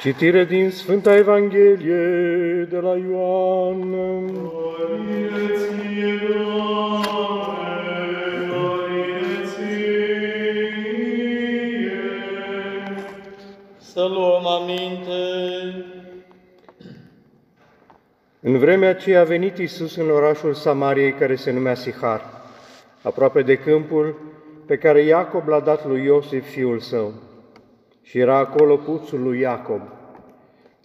Citire din Sfânta Evanghelie de la Ioan. Să luăm aminte. În vremea aceea a venit Isus în orașul Samariei care se numea Sihar, aproape de câmpul pe care Iacob l-a dat lui Iosif, fiul său. Și era acolo puțul lui Iacob.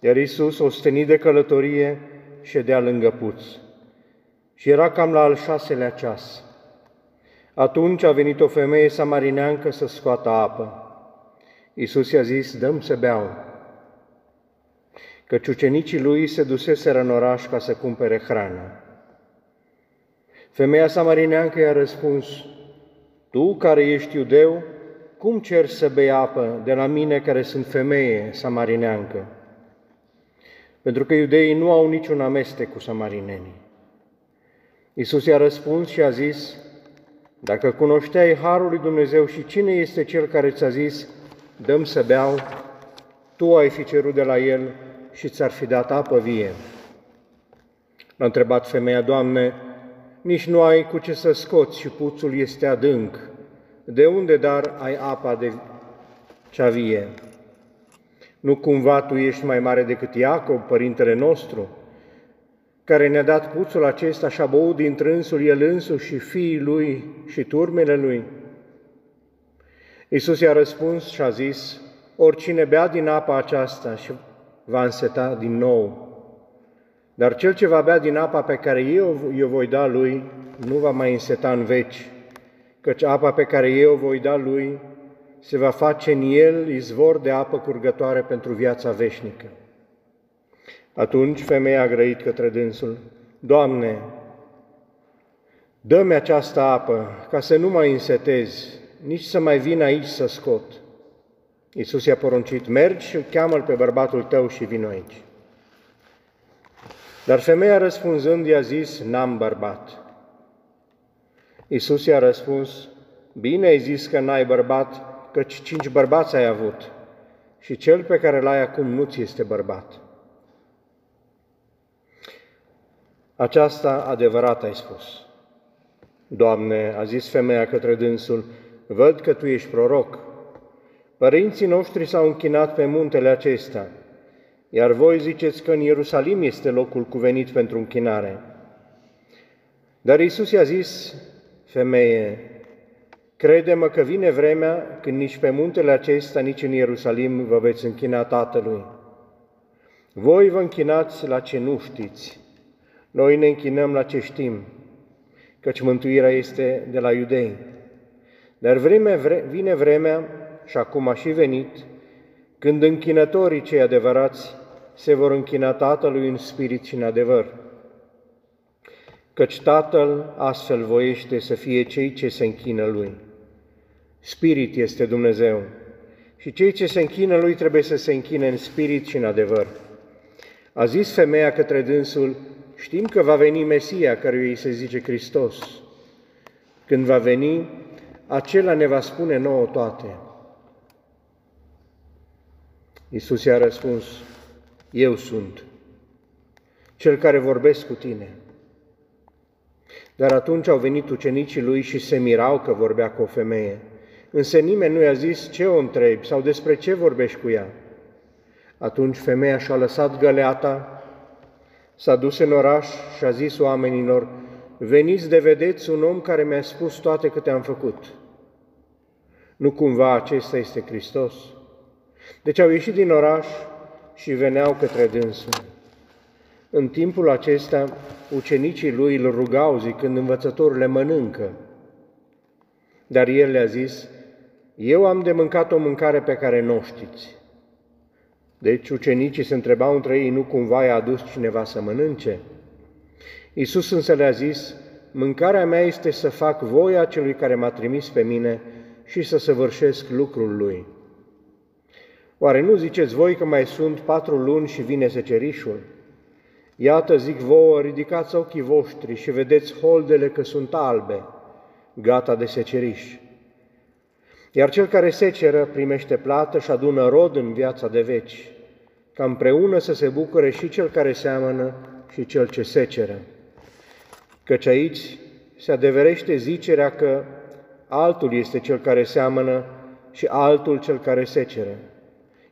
Iar Isus, ostenit de călătorie, ședea lângă puț. Și era cam la al șaselea ceas. Atunci a venit o femeie samarineancă să scoată apă. Isus i-a zis, dăm să beau. Căci ucenicii lui se duseseră în oraș ca să cumpere hrană. Femeia samarineancă i-a răspuns, Tu care ești iudeu, cum cer să bei apă de la mine care sunt femeie samarineancă? Pentru că iudeii nu au niciun amestec cu samarinenii. Isus i-a răspuns și a zis, Dacă cunoșteai Harul lui Dumnezeu și cine este Cel care ți-a zis, dăm să beau, tu ai fi cerut de la El și ți-ar fi dat apă vie. L-a întrebat femeia, Doamne, nici nu ai cu ce să scoți și puțul este adânc. De unde, dar, ai apa de cea vie? Nu cumva tu ești mai mare decât Iacob, părintele nostru, care ne-a dat puțul acesta și a băut din trânsul el însuși și fiii lui și turmele lui? Iisus i-a răspuns și a zis, oricine bea din apa aceasta și va înseta din nou. Dar cel ce va bea din apa pe care eu o voi da lui, nu va mai înseta în veci, căci apa pe care eu o voi da lui se va face în el izvor de apă curgătoare pentru viața veșnică. Atunci femeia a grăit către dânsul, Doamne, dă-mi această apă ca să nu mai însetez, nici să mai vin aici să scot. Iisus i-a poruncit, mergi și cheamă-l pe bărbatul tău și vin aici. Dar femeia răspunzând i-a zis, n-am bărbat. Iisus i-a răspuns, bine ai zis că n-ai bărbat, căci cinci bărbați ai avut și cel pe care l-ai acum nu ți este bărbat. Aceasta adevărat ai spus. Doamne, a zis femeia către dânsul, văd că Tu ești proroc. Părinții noștri s-au închinat pe muntele acesta, iar voi ziceți că în Ierusalim este locul cuvenit pentru închinare. Dar Isus i-a zis, femeie, crede-mă că vine vremea când nici pe muntele acesta, nici în Ierusalim vă veți închina Tatălui. Voi vă închinați la ce nu știți, noi ne închinăm la ce știm, căci mântuirea este de la iudei. Dar vreme, vre, vine vremea, și acum a și venit, când închinătorii cei adevărați se vor închina Tatălui în spirit și în adevăr. Căci Tatăl astfel voiește să fie cei ce se închină Lui. Spirit este Dumnezeu și cei ce se închină Lui trebuie să se închine în spirit și în adevăr. A zis femeia către dânsul, știm că va veni Mesia, căruia îi se zice Hristos. Când va veni, acela ne va spune nouă toate. Iisus i-a răspuns, Eu sunt, cel care vorbesc cu tine. Dar atunci au venit ucenicii lui și se mirau că vorbea cu o femeie. Însă nimeni nu i-a zis ce o întrebi sau despre ce vorbești cu ea. Atunci femeia și-a lăsat găleata, s-a dus în oraș și a zis oamenilor, veniți de vedeți un om care mi-a spus toate câte am făcut. Nu cumva acesta este Hristos? Deci au ieșit din oraș și veneau către dânsul. În timpul acesta, ucenicii lui îl rugau zicând, învățătorule, mănâncă. Dar el le-a zis, eu am de mâncat o mâncare pe care nu știți. Deci ucenicii se întrebau între ei, nu cumva i-a adus cineva să mănânce? Iisus însă le-a zis, mâncarea mea este să fac voia celui care m-a trimis pe mine și să săvârșesc lucrul lui. Oare nu ziceți voi că mai sunt patru luni și vine secerișul? Iată, zic vouă, ridicați ochii voștri și vedeți holdele că sunt albe, gata de seceriș. Iar cel care seceră primește plată și adună rod în viața de veci, ca împreună să se bucure și cel care seamănă și cel ce seceră. Căci aici se adeverește zicerea că altul este cel care seamănă și altul cel care seceră.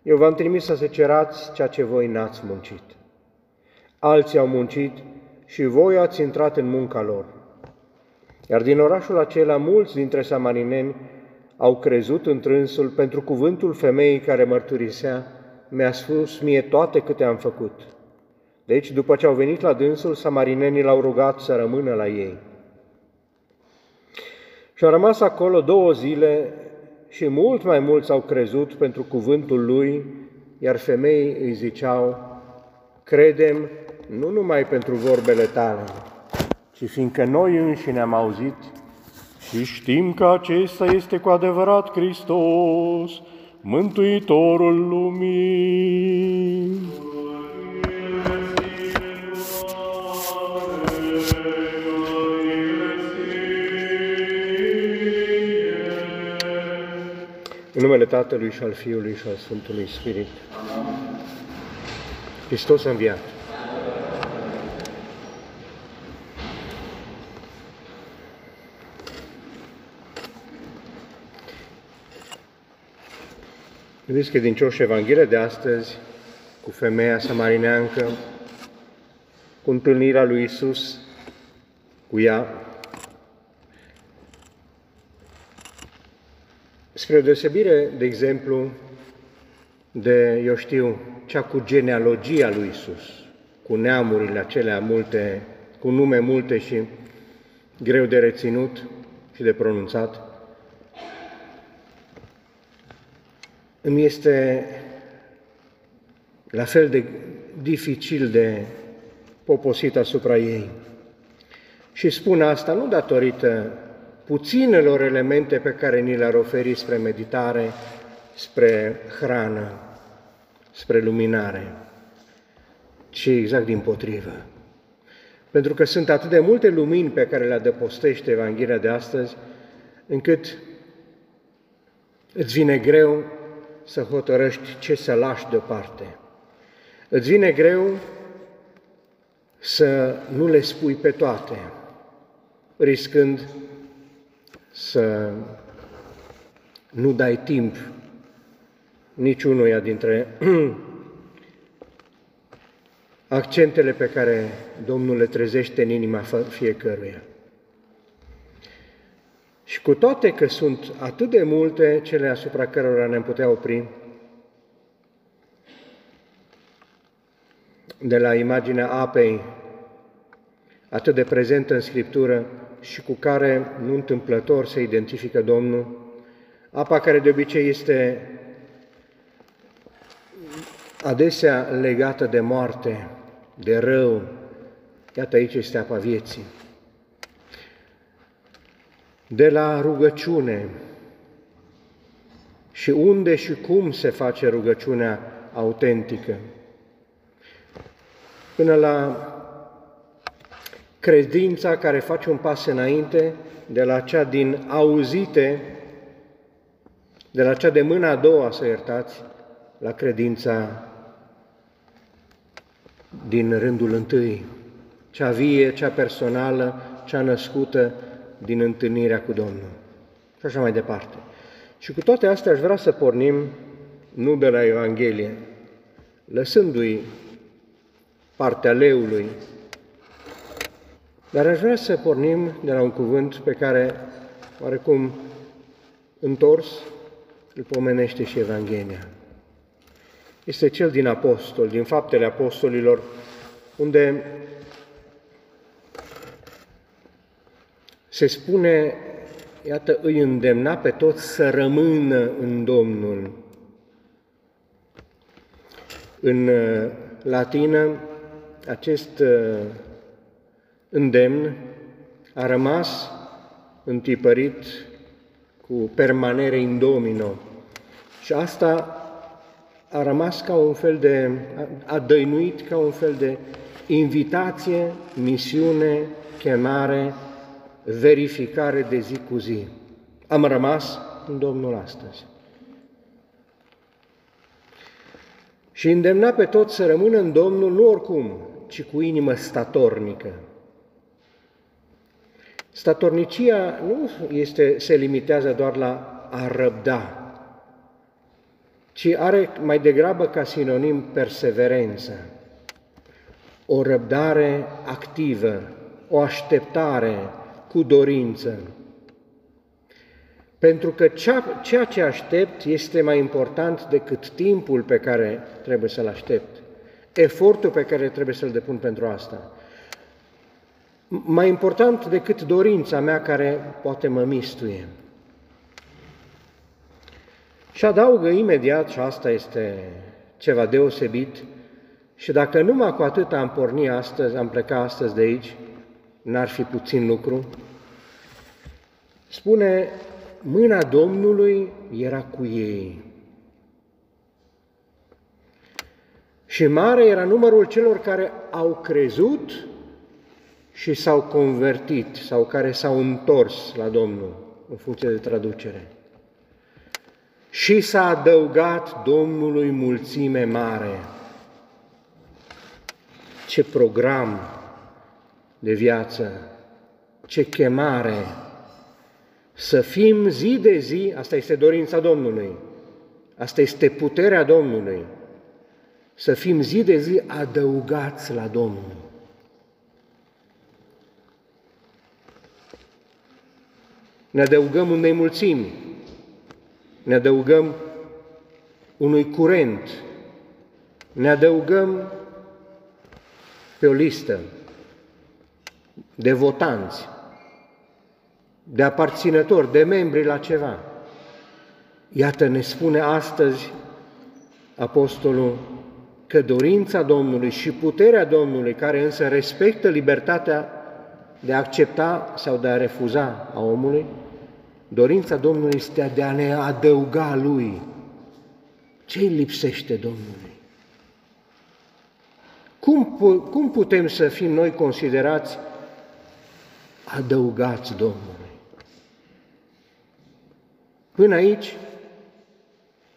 Eu v-am trimis să secerați ceea ce voi n-ați muncit. Alții au muncit și voi ați intrat în munca lor. Iar din orașul acela, mulți dintre samarineni au crezut în trânsul pentru cuvântul femeii care mărturisea, mi-a spus mie toate câte am făcut. Deci, după ce au venit la dânsul, samarinenii l-au rugat să rămână la ei. Și au rămas acolo două zile și mult mai mulți au crezut pentru cuvântul lui, iar femeii îi ziceau, credem nu numai pentru vorbele tale, ci fiindcă noi înșine am auzit și știm că acesta este cu adevărat Hristos, Mântuitorul lumii. În numele Tatălui și al Fiului și al Sfântului Spirit. Hristos a înviat. Iubiți credincioși, Evanghelia de astăzi, cu femeia samarineancă, cu întâlnirea lui Isus cu ea, spre deosebire, de exemplu, de, eu știu, cea cu genealogia lui Isus, cu neamurile acelea multe, cu nume multe și greu de reținut și de pronunțat, îmi este la fel de dificil de poposit asupra ei. Și spun asta nu datorită puținelor elemente pe care ni le-ar oferi spre meditare, spre hrană, spre luminare, ci exact din potrivă. Pentru că sunt atât de multe lumini pe care le adăpostește Evanghelia de astăzi, încât îți vine greu să hotărăști ce să lași deoparte. Îți vine greu să nu le spui pe toate, riscând să nu dai timp niciunuia dintre accentele pe care Domnul le trezește în inima fiecăruia. Și cu toate că sunt atât de multe cele asupra cărora ne putea opri, de la imaginea apei, atât de prezentă în Scriptură și cu care nu întâmplător se identifică Domnul, apa care de obicei este adesea legată de moarte, de rău, iată aici este apa vieții de la rugăciune. Și unde și cum se face rugăciunea autentică, până la credința care face un pas înainte de la cea din auzite, de la cea de mâna a doua, să iertați, la credința din rândul întâi, cea vie, cea personală, cea născută din întâlnirea cu Domnul. Și așa mai departe. Și cu toate astea aș vrea să pornim nu de la Evanghelie, lăsându-i partea leului, dar aș vrea să pornim de la un cuvânt pe care, oarecum întors, îl pomenește și Evanghelia. Este cel din apostol, din faptele apostolilor, unde Se spune, iată, îi îndemna pe toți să rămână în Domnul. În uh, latină, acest uh, îndemn a rămas întipărit cu permanere in domino. Și asta a rămas ca un fel de, a dăinuit ca un fel de invitație, misiune, chemare verificare de zi cu zi. Am rămas în Domnul astăzi. Și îndemna pe toți să rămână în Domnul nu oricum, ci cu inimă statornică. Statornicia nu este, se limitează doar la a răbda, ci are mai degrabă ca sinonim perseverență, o răbdare activă, o așteptare cu dorință. Pentru că ceea ce aștept este mai important decât timpul pe care trebuie să-l aștept, efortul pe care trebuie să-l depun pentru asta. Mai important decât dorința mea care poate mă mistuie. Și adaugă imediat, și asta este ceva deosebit, și dacă numai cu atât am pornit astăzi, am plecat astăzi de aici, n-ar fi puțin lucru, spune, mâna Domnului era cu ei. Și mare era numărul celor care au crezut și s-au convertit sau care s-au întors la Domnul, în funcție de traducere. Și s-a adăugat Domnului mulțime mare. Ce program de viață, ce chemare! Să fim zi de zi, asta este dorința Domnului, asta este puterea Domnului, să fim zi de zi adăugați la Domnul. Ne adăugăm unei mulțimi, ne adăugăm unui curent, ne adăugăm pe o listă de votanți, de aparținători, de membri la ceva. Iată, ne spune astăzi Apostolul că dorința Domnului și puterea Domnului, care însă respectă libertatea de a accepta sau de a refuza a omului, dorința Domnului este de a ne adăuga Lui. Ce îi lipsește Domnului? Cum, cum putem să fim noi considerați adăugați Domnului? Până aici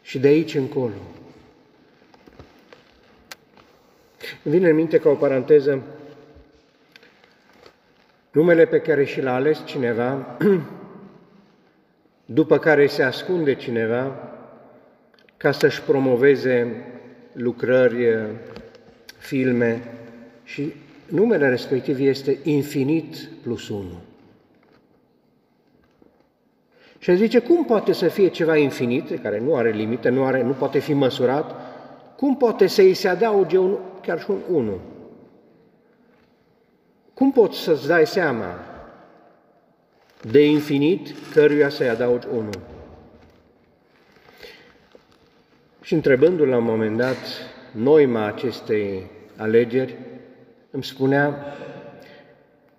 și de aici încolo. Îmi vine în minte ca o paranteză numele pe care și l-a ales cineva, după care se ascunde cineva ca să-și promoveze lucrări, filme și numele respectiv este infinit plus unu. Și zice, cum poate să fie ceva infinit, care nu are limite, nu, are, nu poate fi măsurat, cum poate să îi se adauge un, chiar și un 1? Cum poți să-ți dai seama de infinit căruia să-i adaugi 1? Și întrebându-l la un moment dat noima acestei alegeri, îmi spunea,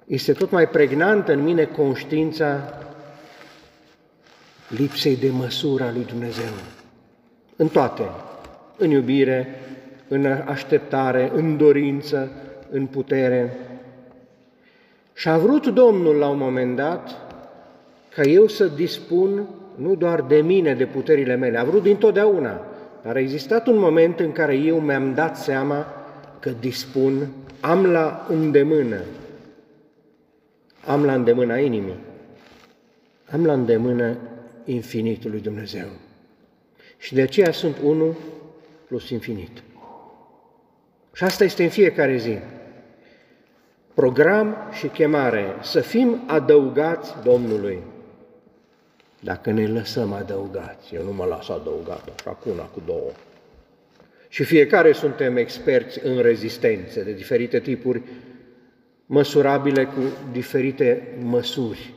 este tot mai pregnantă în mine conștiința lipsei de măsură a lui Dumnezeu. În toate, în iubire, în așteptare, în dorință, în putere. Și a vrut Domnul la un moment dat ca eu să dispun nu doar de mine, de puterile mele, a vrut dintotdeauna, dar a existat un moment în care eu mi-am dat seama că dispun, am la îndemână, am la îndemâna inimii, am la îndemână infinitul lui Dumnezeu. Și de aceea sunt unul plus infinit. Și asta este în fiecare zi. Program și chemare, să fim adăugați Domnului. Dacă ne lăsăm adăugați, eu nu mă las adăugat, așa cu una, cu două. Și fiecare suntem experți în rezistențe de diferite tipuri, măsurabile cu diferite măsuri.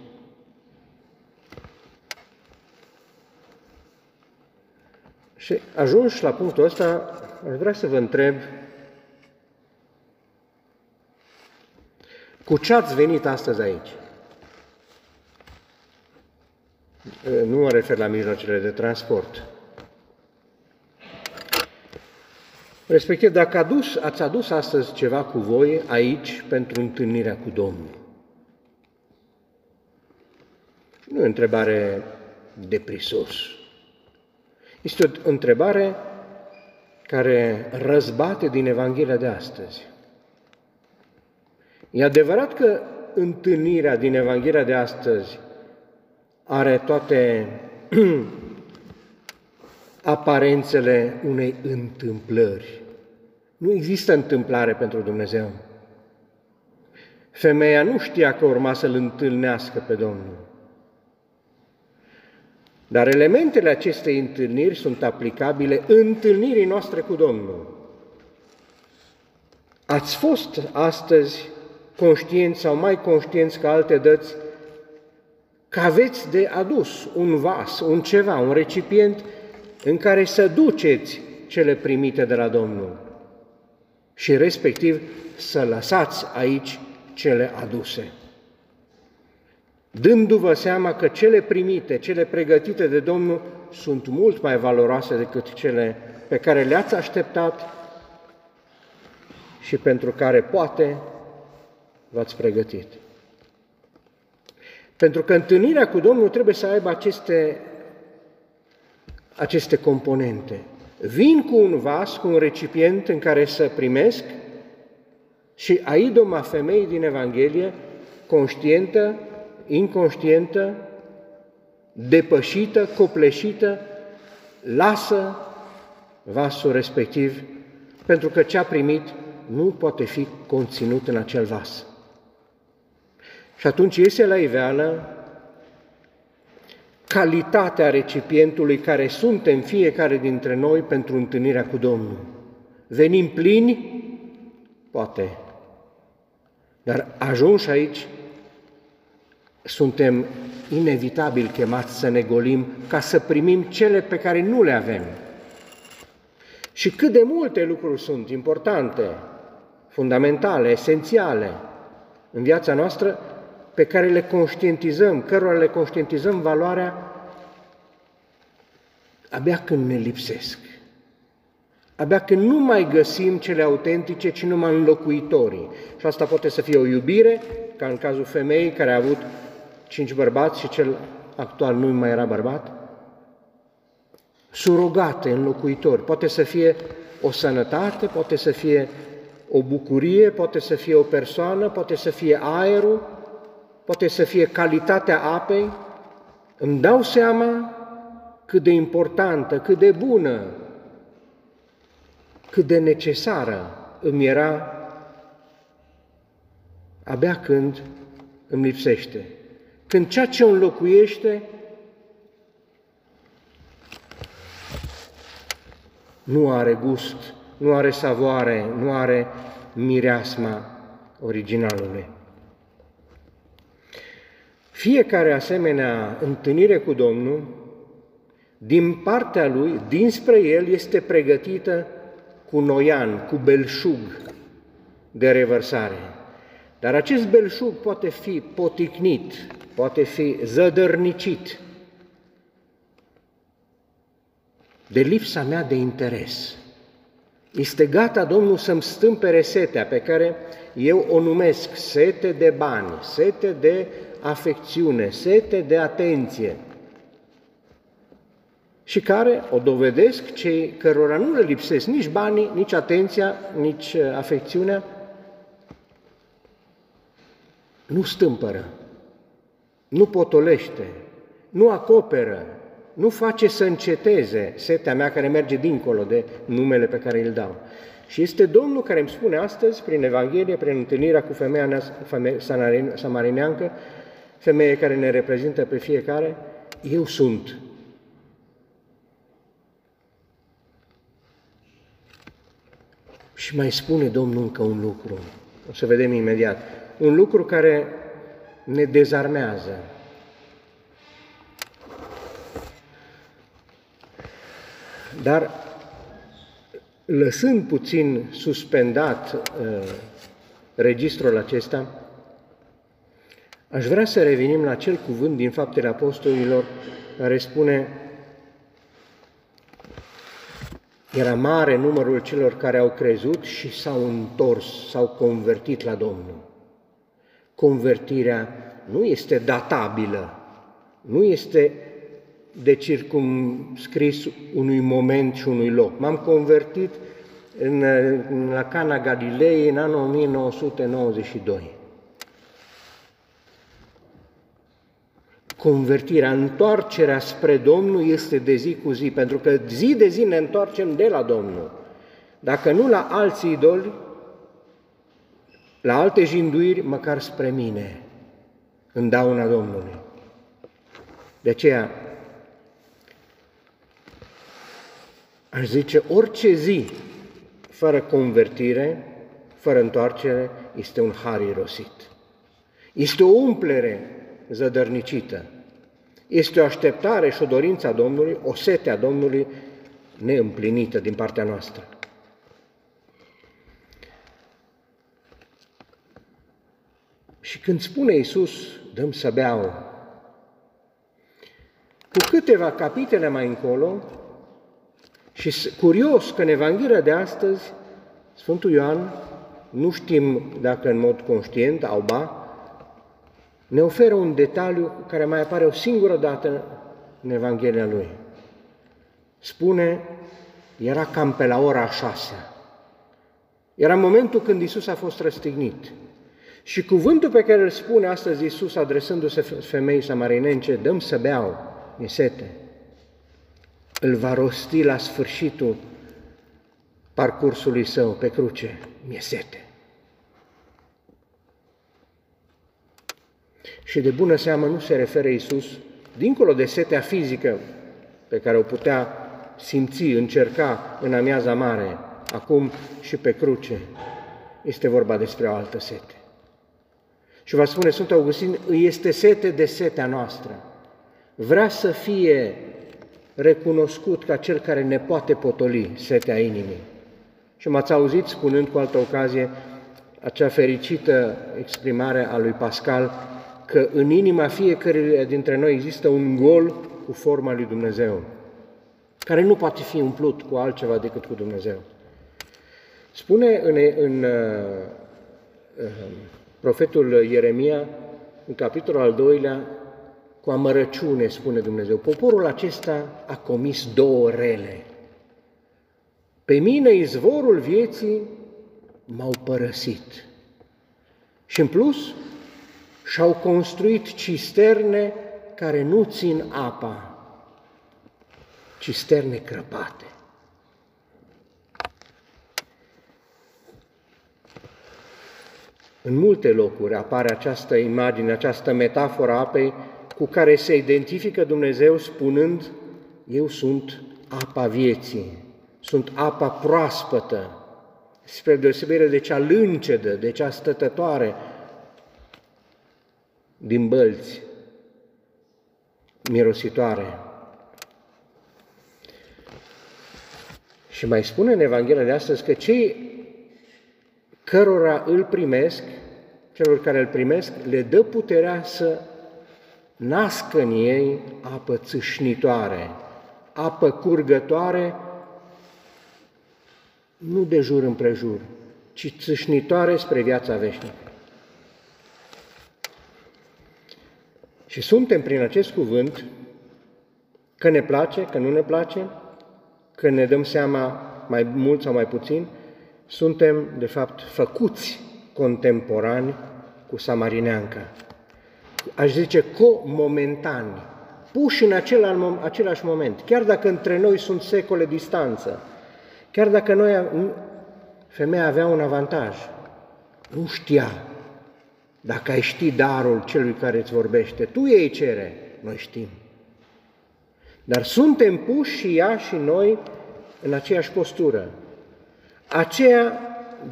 Și ajuns la punctul ăsta, aș vrea să vă întreb cu ce ați venit astăzi aici? Nu mă refer la mijloacele de transport. Respectiv, dacă adus, ați adus astăzi ceva cu voi aici pentru întâlnirea cu Domnul. Nu e o întrebare de prisos. Este o întrebare care răzbate din Evanghelia de astăzi. E adevărat că întâlnirea din Evanghelia de astăzi are toate aparențele unei întâmplări. Nu există întâmplare pentru Dumnezeu. Femeia nu știa că urma să-L întâlnească pe Domnul. Dar elementele acestei întâlniri sunt aplicabile întâlnirii noastre cu Domnul. Ați fost astăzi conștienți sau mai conștienți ca alte dăți că aveți de adus un vas, un ceva, un recipient în care să duceți cele primite de la Domnul și respectiv să lăsați aici cele aduse. Dându-vă seama că cele primite, cele pregătite de Domnul sunt mult mai valoroase decât cele pe care le-ați așteptat și pentru care poate v-ați pregătit. Pentru că întâlnirea cu Domnul trebuie să aibă aceste, aceste componente. Vin cu un vas, cu un recipient în care să primesc și aidoma femeii din Evanghelie, conștientă, inconștientă, depășită, copleșită, lasă vasul respectiv, pentru că ce a primit nu poate fi conținut în acel vas. Și atunci iese la iveală calitatea recipientului care suntem fiecare dintre noi pentru întâlnirea cu Domnul. Venim plini? Poate. Dar ajuns aici, suntem inevitabil chemați să ne golim ca să primim cele pe care nu le avem. Și cât de multe lucruri sunt importante, fundamentale, esențiale în viața noastră, pe care le conștientizăm, cărora le conștientizăm valoarea abia când ne lipsesc. Abia când nu mai găsim cele autentice, ci numai înlocuitorii. Și asta poate să fie o iubire, ca în cazul femeii care a avut cinci bărbați și cel actual nu mai era bărbat. Surogate, înlocuitori. Poate să fie o sănătate, poate să fie o bucurie, poate să fie o persoană, poate să fie aerul, poate să fie calitatea apei, îmi dau seama cât de importantă, cât de bună, cât de necesară îmi era abia când îmi lipsește. Când ceea ce o înlocuiește nu are gust, nu are savoare, nu are mireasma originalului. Fiecare asemenea întâlnire cu Domnul, din partea Lui, dinspre El, este pregătită cu noian, cu belșug de revărsare. Dar acest belșug poate fi poticnit, poate fi zădărnicit de lipsa mea de interes. Este gata Domnul să-mi stâmpere setea pe care eu o numesc sete de bani, sete de afecțiune, sete de atenție și care o dovedesc cei cărora nu le lipsesc nici banii, nici atenția, nici uh, afecțiunea, nu stâmpără, nu potolește, nu acoperă, nu face să înceteze setea mea care merge dincolo de numele pe care îl dau. Și este Domnul care îmi spune astăzi, prin Evanghelie, prin întâlnirea cu femeia samarineancă, femeie care ne reprezintă pe fiecare, eu sunt. Și mai spune Domnul încă un lucru, o să vedem imediat, un lucru care ne dezarmează. Dar lăsând puțin suspendat uh, registrul acesta, Aș vrea să revenim la acel cuvânt din Faptele Apostolilor care spune era mare numărul celor care au crezut și s-au întors, s-au convertit la Domnul. Convertirea nu este databilă, nu este de circumscris unui moment și unui loc. M-am convertit în, în, la Cana Galilei în anul 1992. Convertirea, întoarcerea spre Domnul este de zi cu zi, pentru că zi de zi ne întoarcem de la Domnul. Dacă nu la alți idoli, la alte jinduiri, măcar spre mine, în dauna Domnului. De aceea, aș zice, orice zi fără convertire, fără întoarcere, este un har irosit. Este o umplere zădărnicită. Este o așteptare și o dorință a Domnului, o sete a Domnului neîmplinită din partea noastră. Și când spune Iisus, dăm să beau, cu câteva capitole mai încolo, și curios că în Evanghelia de astăzi, Sfântul Ioan, nu știm dacă în mod conștient au ba, ne oferă un detaliu care mai apare o singură dată în Evanghelia lui. Spune, era cam pe la ora șasea. Era momentul când Isus a fost răstignit. Și cuvântul pe care îl spune astăzi Isus adresându-se femeii samarinence, dăm să beau, mi sete, îl va rosti la sfârșitul parcursului său pe cruce, mi sete. Și de bună seamă nu se referă Iisus, dincolo de setea fizică pe care o putea simți, încerca în amiaza mare, acum și pe cruce, este vorba despre o altă sete. Și va spune Sfântul Augustin, îi este sete de setea noastră. Vrea să fie recunoscut ca cel care ne poate potoli setea inimii. Și m-ați auzit spunând cu altă ocazie acea fericită exprimare a lui Pascal că în inima fiecare dintre noi există un gol cu forma lui Dumnezeu, care nu poate fi umplut cu altceva decât cu Dumnezeu. Spune în, în uh, uh, profetul Ieremia, în capitolul al doilea, cu amărăciune, spune Dumnezeu, poporul acesta a comis două rele. Pe mine, izvorul vieții, m-au părăsit. Și în plus, și-au construit cisterne care nu țin apa, cisterne crăpate. În multe locuri apare această imagine, această metaforă a apei cu care se identifică Dumnezeu spunând, eu sunt apa vieții, sunt apa proaspătă, spre deosebire de cea lâncedă, de cea stătătoare din bălți, mirositoare. Și mai spune în Evanghelia de astăzi că cei cărora îl primesc, celor care îl primesc, le dă puterea să nască în ei apă țâșnitoare, apă curgătoare, nu de jur împrejur, ci țâșnitoare spre viața veșnică. Și suntem prin acest cuvânt, că ne place, că nu ne place, că ne dăm seama mai mult sau mai puțin, suntem, de fapt, făcuți contemporani cu Samarineanca aș zice, co-momentani, puși în același moment, chiar dacă între noi sunt secole distanță, chiar dacă noi, femeia avea un avantaj, nu știa dacă ai ști darul celui care îți vorbește, tu ei cere, noi știm. Dar suntem puși și ea și noi în aceeași postură, aceea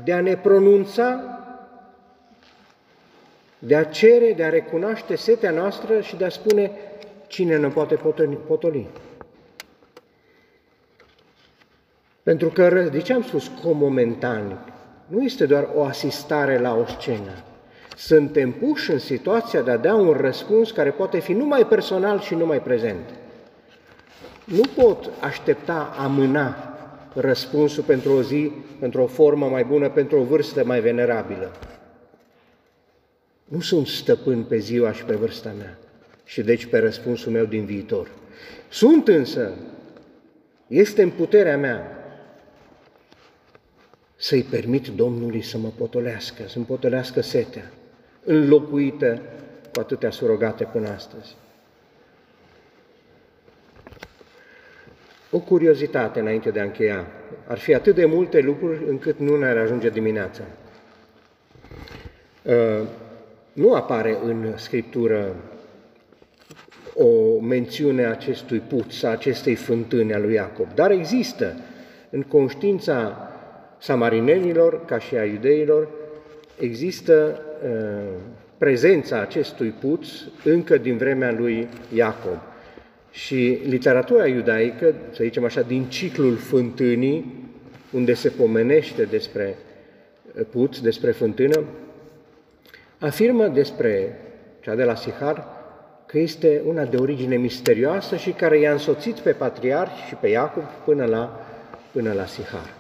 de a ne pronunța de a cere, de a recunoaște setea noastră și de a spune cine ne poate potoli. Pentru că, de ce am spus comomentan? Nu este doar o asistare la o scenă. Suntem puși în situația de a da un răspuns care poate fi numai personal și numai prezent. Nu pot aștepta, amâna răspunsul pentru o zi, pentru o formă mai bună, pentru o vârstă mai venerabilă. Nu sunt stăpân pe ziua și pe vârsta mea. și deci pe răspunsul meu din viitor. Sunt însă, este în puterea mea să-i permit Domnului să mă potolească, să-mi potolească setea, înlocuită cu atâtea surogate până astăzi. O curiozitate înainte de a încheia. Ar fi atât de multe lucruri încât nu ne-ar ajunge dimineața. Uh, nu apare în Scriptură o mențiune a acestui puț, a acestei fântâni a lui Iacob, dar există în conștiința samarinenilor, ca și a iudeilor, există uh, prezența acestui puț încă din vremea lui Iacob. Și literatura iudaică, să zicem așa, din ciclul fântânii, unde se pomenește despre puț, despre fântână, afirmă despre cea de la Sihar că este una de origine misterioasă și care i-a însoțit pe patriarhi și pe Iacob până la, până la Sihar.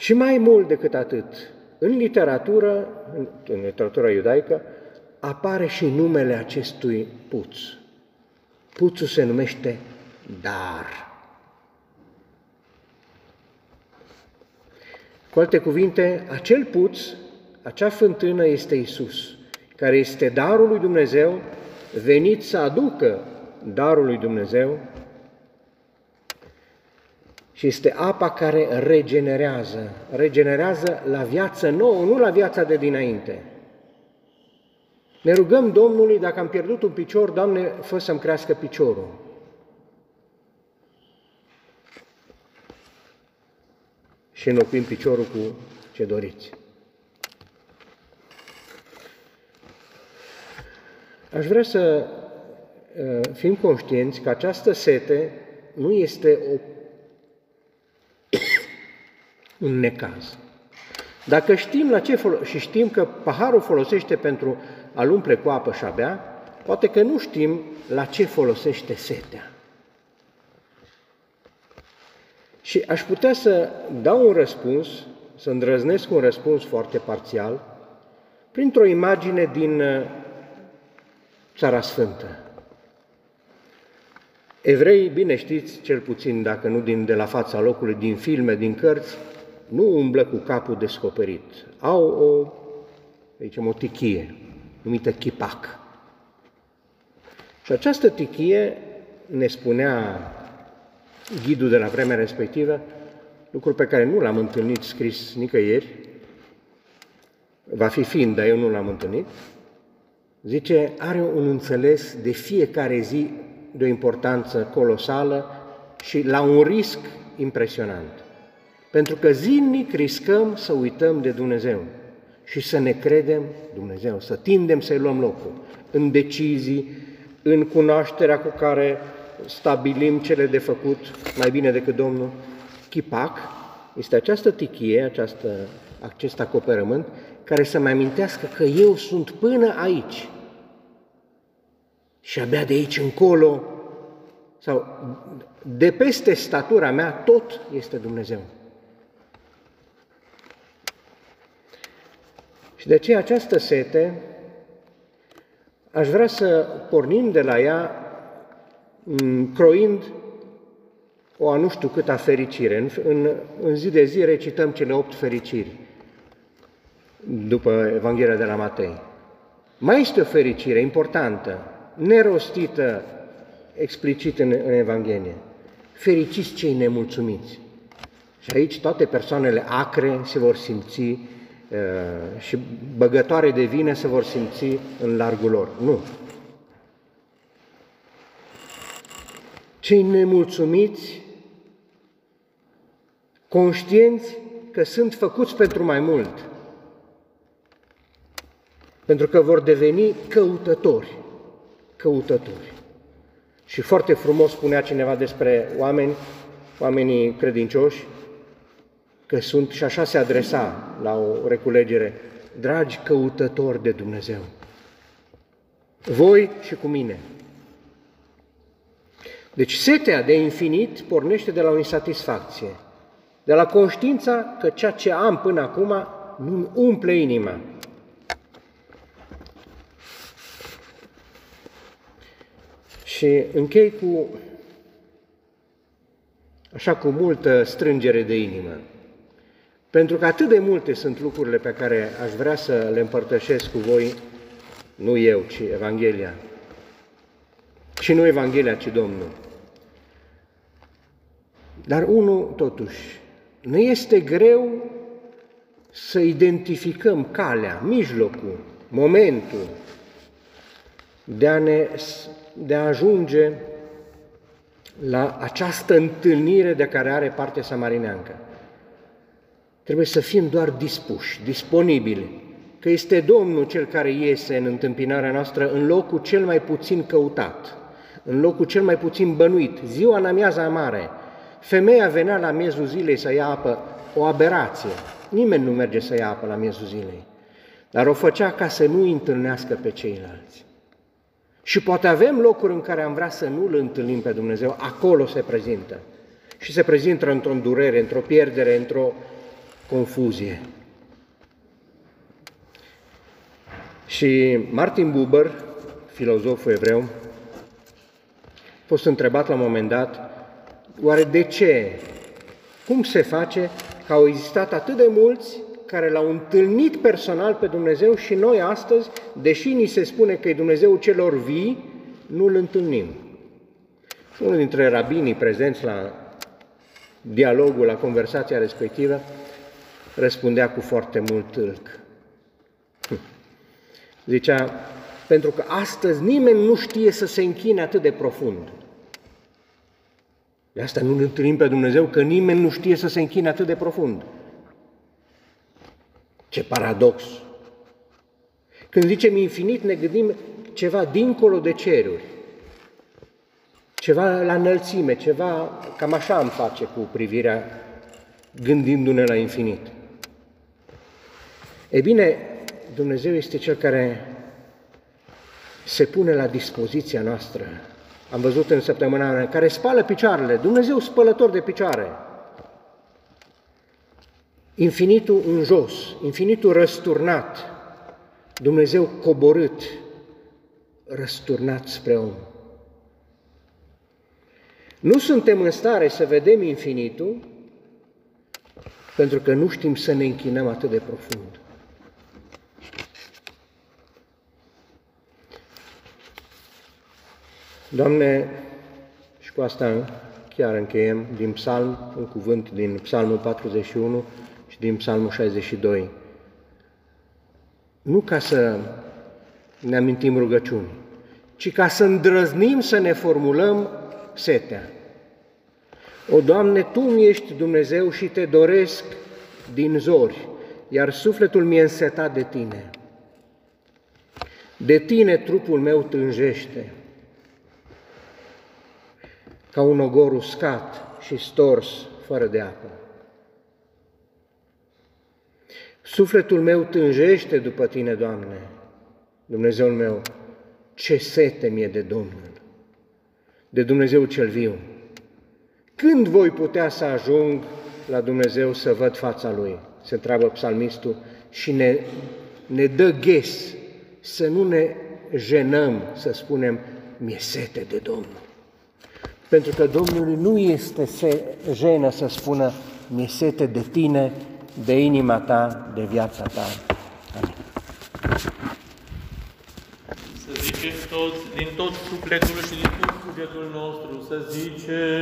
Și mai mult decât atât, în literatură, în literatura iudaică, apare și numele acestui puț. Puțul se numește dar. Cu alte cuvinte, acel puț, acea fântână este Isus, care este darul lui Dumnezeu, venit să aducă darul lui Dumnezeu și este apa care regenerează, regenerează la viață nouă, nu la viața de dinainte. Ne rugăm Domnului, dacă am pierdut un picior, Doamne, fă să-mi crească piciorul. Și înlocuim piciorul cu ce doriți. Aș vrea să uh, fim conștienți că această sete nu este o, un necaz. Dacă știm la ce folo- și știm că paharul folosește pentru a-l umple cu apă și a bea, poate că nu știm la ce folosește setea. Și aș putea să dau un răspuns, să îndrăznesc un răspuns foarte parțial, printr-o imagine din uh, Țara Sfântă. Evrei, bine știți, cel puțin dacă nu din, de la fața locului, din filme, din cărți, nu umblă cu capul descoperit. Au o, aici, o tichie numită chipac. Și această tichie, ne spunea ghidul de la vremea respectivă, lucru pe care nu l-am întâlnit scris nicăieri, va fi fiind, dar eu nu l-am întâlnit, zice, are un înțeles de fiecare zi de o importanță colosală și la un risc impresionant. Pentru că zilnic riscăm să uităm de Dumnezeu și să ne credem Dumnezeu, să tindem să-i luăm locul în decizii, în cunoașterea cu care stabilim cele de făcut mai bine decât Domnul. Chipac este această tichie, această, acest acoperământ, care să mai amintească că eu sunt până aici și abia de aici încolo, sau de peste statura mea, tot este Dumnezeu. Și de aceea această sete, aș vrea să pornim de la ea croind o a nu știu câta fericire. În, în, în zi de zi recităm cele opt fericiri după Evanghelia de la Matei. Mai este o fericire importantă, nerostită explicit în, în Evanghelie. Fericiți cei nemulțumiți. Și aici toate persoanele acre se vor simți Uh, și băgătoare de vină se vor simți în largul lor. Nu. Cei nemulțumiți, conștienți că sunt făcuți pentru mai mult, pentru că vor deveni căutători, căutători. Și foarte frumos spunea cineva despre oameni, oamenii credincioși, că sunt și așa se adresa la o reculegere, dragi căutători de Dumnezeu, voi și cu mine. Deci setea de infinit pornește de la o insatisfacție, de la conștiința că ceea ce am până acum nu umple inima. Și închei cu, așa cu multă strângere de inimă, pentru că atât de multe sunt lucrurile pe care aș vrea să le împărtășesc cu voi, nu eu, ci Evanghelia. Și nu Evanghelia, ci Domnul. Dar unul, totuși, nu este greu să identificăm calea, mijlocul, momentul de a, ne, de a ajunge la această întâlnire de care are parte samarineancă. Trebuie să fim doar dispuși, disponibili, că este Domnul cel care iese în întâmpinarea noastră în locul cel mai puțin căutat, în locul cel mai puțin bănuit, ziua în amiaza mare. Femeia venea la miezul zilei să ia apă, o aberație. Nimeni nu merge să ia apă la miezul zilei, dar o făcea ca să nu întâlnească pe ceilalți. Și poate avem locuri în care am vrea să nu-L întâlnim pe Dumnezeu, acolo se prezintă. Și se prezintă într-o durere, într-o pierdere, într-o confuzie. Și Martin Buber, filozoful evreu, a fost întrebat la un moment dat, oare de ce? Cum se face că au existat atât de mulți care l-au întâlnit personal pe Dumnezeu și noi astăzi, deși ni se spune că e Dumnezeu celor vii, nu-L întâlnim. Și unul dintre rabinii prezenți la dialogul, la conversația respectivă, răspundea cu foarte mult tâlc. Hm. Zicea, pentru că astăzi nimeni nu știe să se închine atât de profund. De asta nu ne întâlnim pe Dumnezeu, că nimeni nu știe să se închine atât de profund. Ce paradox! Când zicem infinit, ne gândim ceva dincolo de ceruri, ceva la înălțime, ceva cam așa îmi face cu privirea gândindu-ne la infinit. E bine, Dumnezeu este Cel care se pune la dispoziția noastră. Am văzut în săptămâna în care spală picioarele, Dumnezeu spălător de picioare. Infinitul în jos, infinitul răsturnat, Dumnezeu coborât, răsturnat spre om. Nu suntem în stare să vedem infinitul pentru că nu știm să ne închinăm atât de profund. Doamne, și cu asta chiar încheiem din psalm, un cuvânt din psalmul 41 și din psalmul 62. Nu ca să ne amintim rugăciuni, ci ca să îndrăznim să ne formulăm setea. O, Doamne, Tu mi ești Dumnezeu și Te doresc din zori, iar sufletul mi-e însetat de Tine. De Tine trupul meu tânjește, ca un ogor uscat și stors fără de apă. Sufletul meu tânjește după Tine, Doamne, Dumnezeul meu, ce sete mie de Domnul, de Dumnezeu cel viu. Când voi putea să ajung la Dumnezeu să văd fața Lui? Se întreabă psalmistul și ne, ne dă ghes să nu ne jenăm să spunem, mi-e sete de Domnul. Pentru că Domnului nu este se jenă să spună, mi-e sete de tine, de inima ta, de viața ta. Amin. Să zicem toți, din tot sufletul și din tot cugetul nostru, să zicem...